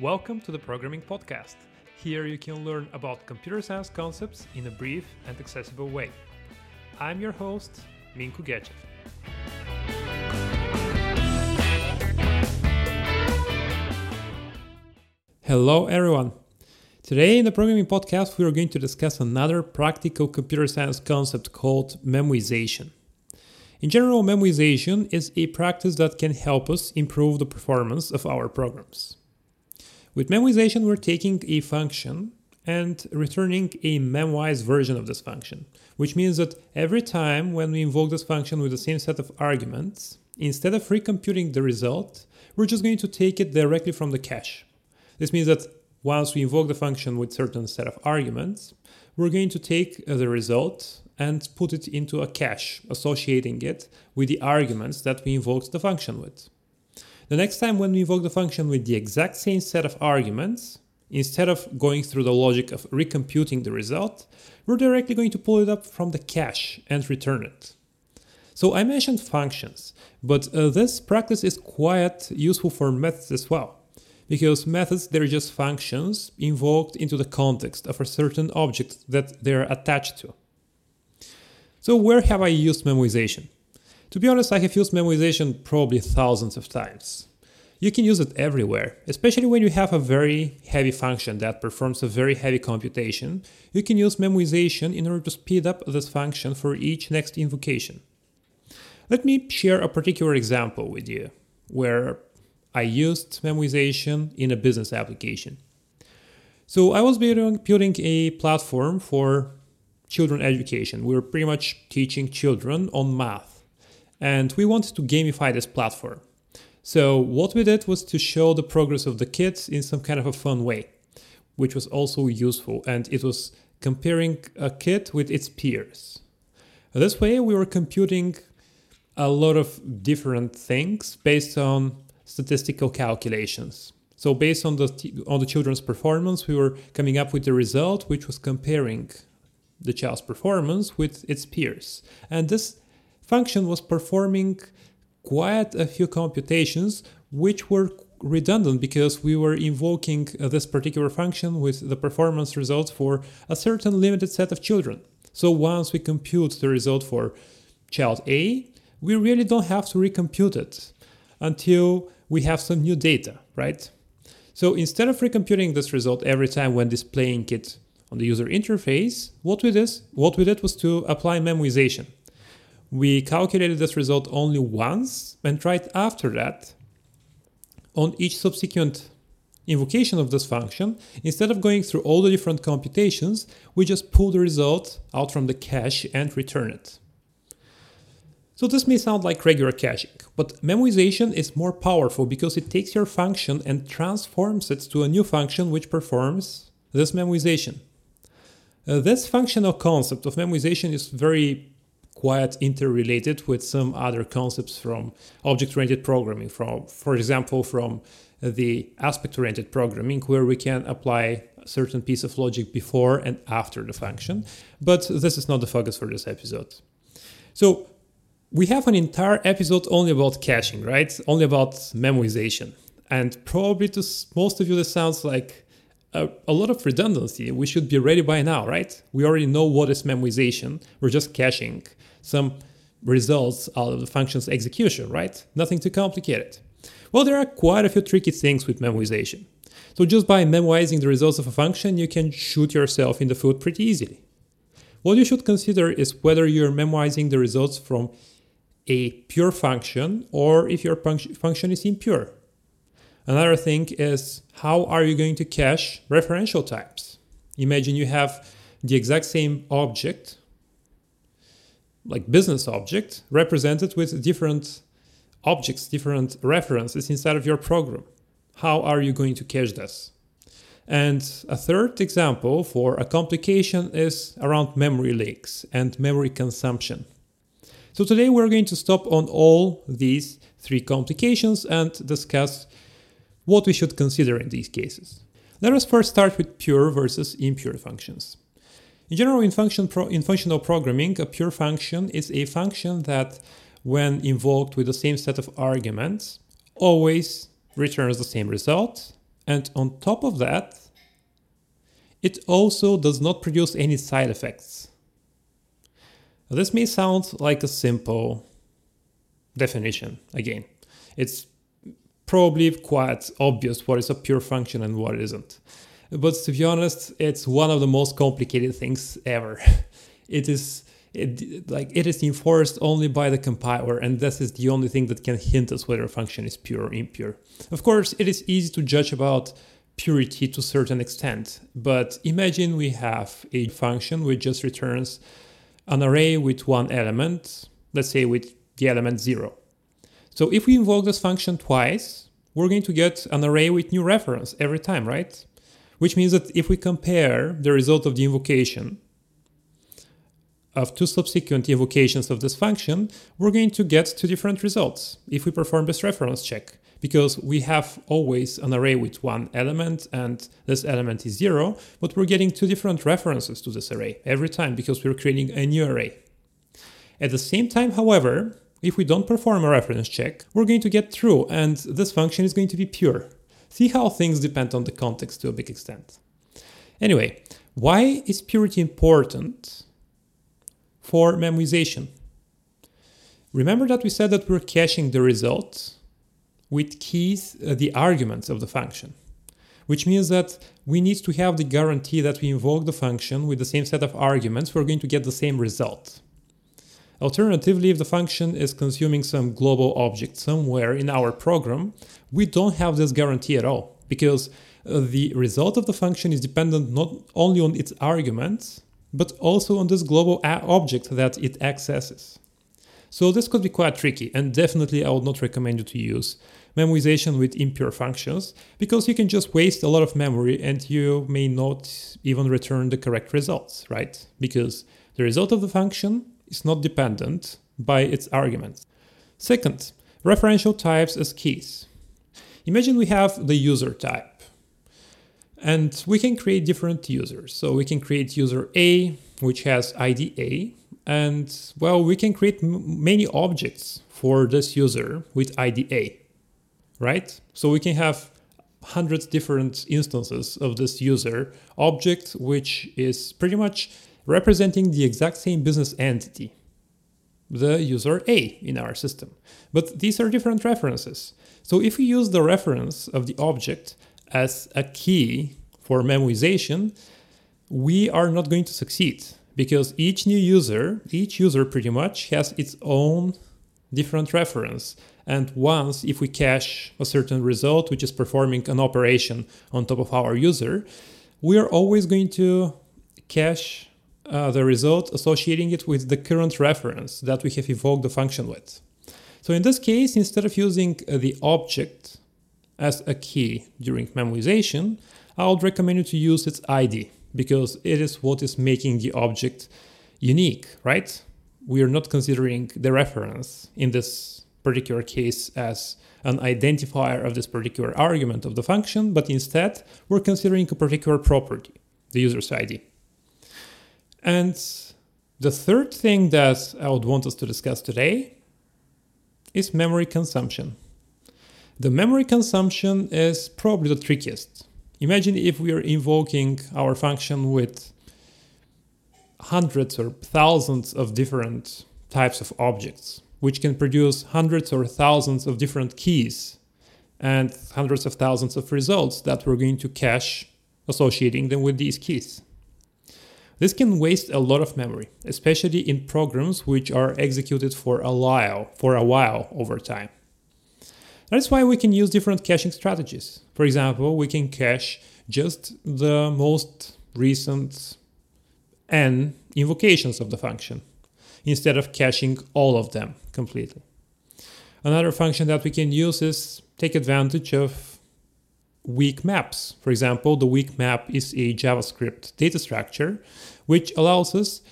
Welcome to the Programming Podcast. Here you can learn about computer science concepts in a brief and accessible way. I'm your host, Minko Gechev. Hello, everyone. Today in the Programming Podcast, we are going to discuss another practical computer science concept called memoization. In general, memoization is a practice that can help us improve the performance of our programs. With memoization, we're taking a function and returning a memoized version of this function, which means that every time when we invoke this function with the same set of arguments, instead of recomputing the result, we're just going to take it directly from the cache. This means that once we invoke the function with certain set of arguments, we're going to take uh, the result and put it into a cache, associating it with the arguments that we invoked the function with. The next time when we invoke the function with the exact same set of arguments, instead of going through the logic of recomputing the result, we're directly going to pull it up from the cache and return it. So I mentioned functions, but uh, this practice is quite useful for methods as well. Because methods, they're just functions invoked into the context of a certain object that they're attached to. So where have I used memoization? To be honest, I have used memoization probably thousands of times. You can use it everywhere, especially when you have a very heavy function that performs a very heavy computation. You can use memoization in order to speed up this function for each next invocation. Let me share a particular example with you where I used memoization in a business application. So I was building a platform for children education. We were pretty much teaching children on math and we wanted to gamify this platform. So what we did was to show the progress of the kids in some kind of a fun way, which was also useful, and it was comparing a kid with its peers. This way, we were computing a lot of different things based on statistical calculations. So based on the on the children's performance, we were coming up with the result, which was comparing the child's performance with its peers. And this function was performing quite a few computations which were redundant because we were invoking uh, this particular function with the performance results for a certain limited set of children. So once we compute the result for child A, we really don't have to recompute it until we have some new data, right? So instead of recomputing this result every time when displaying it on the user interface, what we did, what we did was to apply memoization. We calculated this result only once, and right after that, on each subsequent invocation of this function, instead of going through all the different computations, we just pull the result out from the cache and return it. So this may sound like regular caching, but memoization is more powerful because it takes your function and transforms it to a new function which performs this memoization. Uh, this functional concept of memoization is very quite interrelated with some other concepts from object-oriented programming from for example from the aspect-oriented programming where we can apply a certain piece of logic before and after the function but this is not the focus for this episode so we have an entire episode only about caching right only about memoization and probably to most of you this sounds like a, a, lot of redundancy. We should be ready by now, right? We already know what is memoization. We're just caching some results out of the function's execution, right? Nothing too complicated. Well, there are quite a few tricky things with memoization. So just by memoizing the results of a function, you can shoot yourself in the foot pretty easily. What you should consider is whether you're memoizing the results from a pure function or if your function is impure. Another thing is how are you going to cache referential types? Imagine you have the exact same object like business object represented with different objects, different references inside of your program. How are you going to cache this? And a third example for a complication is around memory leaks and memory consumption. So today we're going to stop on all these three complications and discuss what we should consider in these cases. Let us first start with pure versus impure functions. In general, in, function pro- in functional programming, a pure function is a function that, when invoked with the same set of arguments, always returns the same result And on top of that, it also does not produce any side effects. Now, this may sound like a simple definition again. It's probably quite obvious what is a pure function and what isn't. But to be honest, it's one of the most complicated things ever. It is it, like it is enforced only by the compiler, and this is the only thing that can hint us whether a function is pure or impure. Of course, it is easy to judge about purity to a certain extent, but imagine we have a function which just returns an array with one element, let's say with the element zero. So if we invoke this function twice, we're going to get an array with new reference every time, right? Which means that if we compare the result of the invocation of two subsequent invocations of this function, we're going to get two different results if we perform this reference check, because we have always an array with one element and this element is zero, but we're getting two different references to this array every time because we're creating a new array. At the same time, however, if we don't perform a reference check, we're going to get true and this function is going to be pure. See how things depend on the context to a big extent. Anyway, why is purity important? for memoization. Remember that we said that we're caching the result with keys, uh, the arguments of the function, which means that we need to have the guarantee that we invoke the function with the same set of arguments, we're going to get the same result. Alternatively, if the function is consuming some global object somewhere in our program, we don't have this guarantee at all because uh, the result of the function is dependent not only on its arguments, but also on this global object that it accesses. So this could be quite tricky, and definitely I would not recommend you to use memoization with impure functions because you can just waste a lot of memory and you may not even return the correct results, right? Because the result of the function is not dependent by its arguments. Second, referential types as keys. Imagine we have the user type. And we can create different users. So we can create user A, which has ID A. And well, we can create m- many objects for this user with ID A, right? So we can have hundreds different instances of this user object, which is pretty much representing the exact same business entity, the user A in our system. But these are different references. So if we use the reference of the object as a key for memoization, we are not going to succeed because each new user, each user pretty much has its own different reference. And once, if we cache a certain result, which is performing an operation on top of our user, we are always going to cache uh, the result associating it with the current reference that we have evoked the function with. So in this case, instead of using uh, the object as a key during memoization, I would recommend you to use its ID because it is what is making the object unique, right? We are not considering the reference in this particular case as an identifier of this particular argument of the function, but instead we're considering a particular property, the user's ID. And the third thing that I would want us to discuss today is memory consumption. The memory consumption is probably the trickiest. Imagine if we are invoking our function with hundreds or thousands of different types of objects, which can produce hundreds or thousands of different keys and hundreds of thousands of results that we're going to cache associating them with these keys. This can waste a lot of memory, especially in programs which are executed for a while, for a while over time. That's why we can use different caching strategies. For example, we can cache just the most recent n invocations of the function instead of caching all of them completely. Another function that we can use is take advantage of weak maps. For example, the weak map is a JavaScript data structure which allows us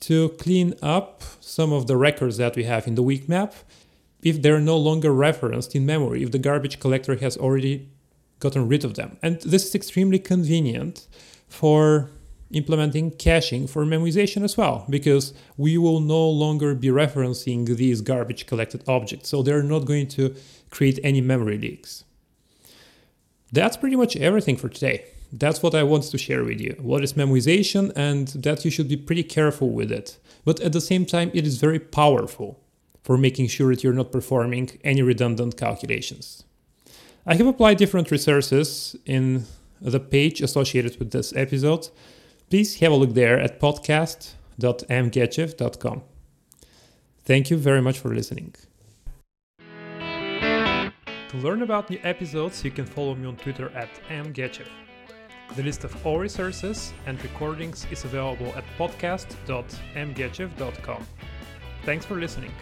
to clean up some of the records that we have in the weak map if they're no longer referenced in memory, if the garbage collector has already gotten rid of them. And this is extremely convenient for implementing caching for memoization as well, because we will no longer be referencing these garbage collected objects. So they're not going to create any memory leaks. That's pretty much everything for today. That's what I wanted to share with you. What is memoization and that you should be pretty careful with it. But at the same time, it is very powerful for making sure that you're not performing any redundant calculations. I have applied different resources in the page associated with this episode. Please have a look there at podcast.mgechev.com. Thank you very much for listening. To learn about new episodes, you can follow me on Twitter at mgechev. The list of all resources and recordings is available at podcast.mgechev.com. Thanks for listening.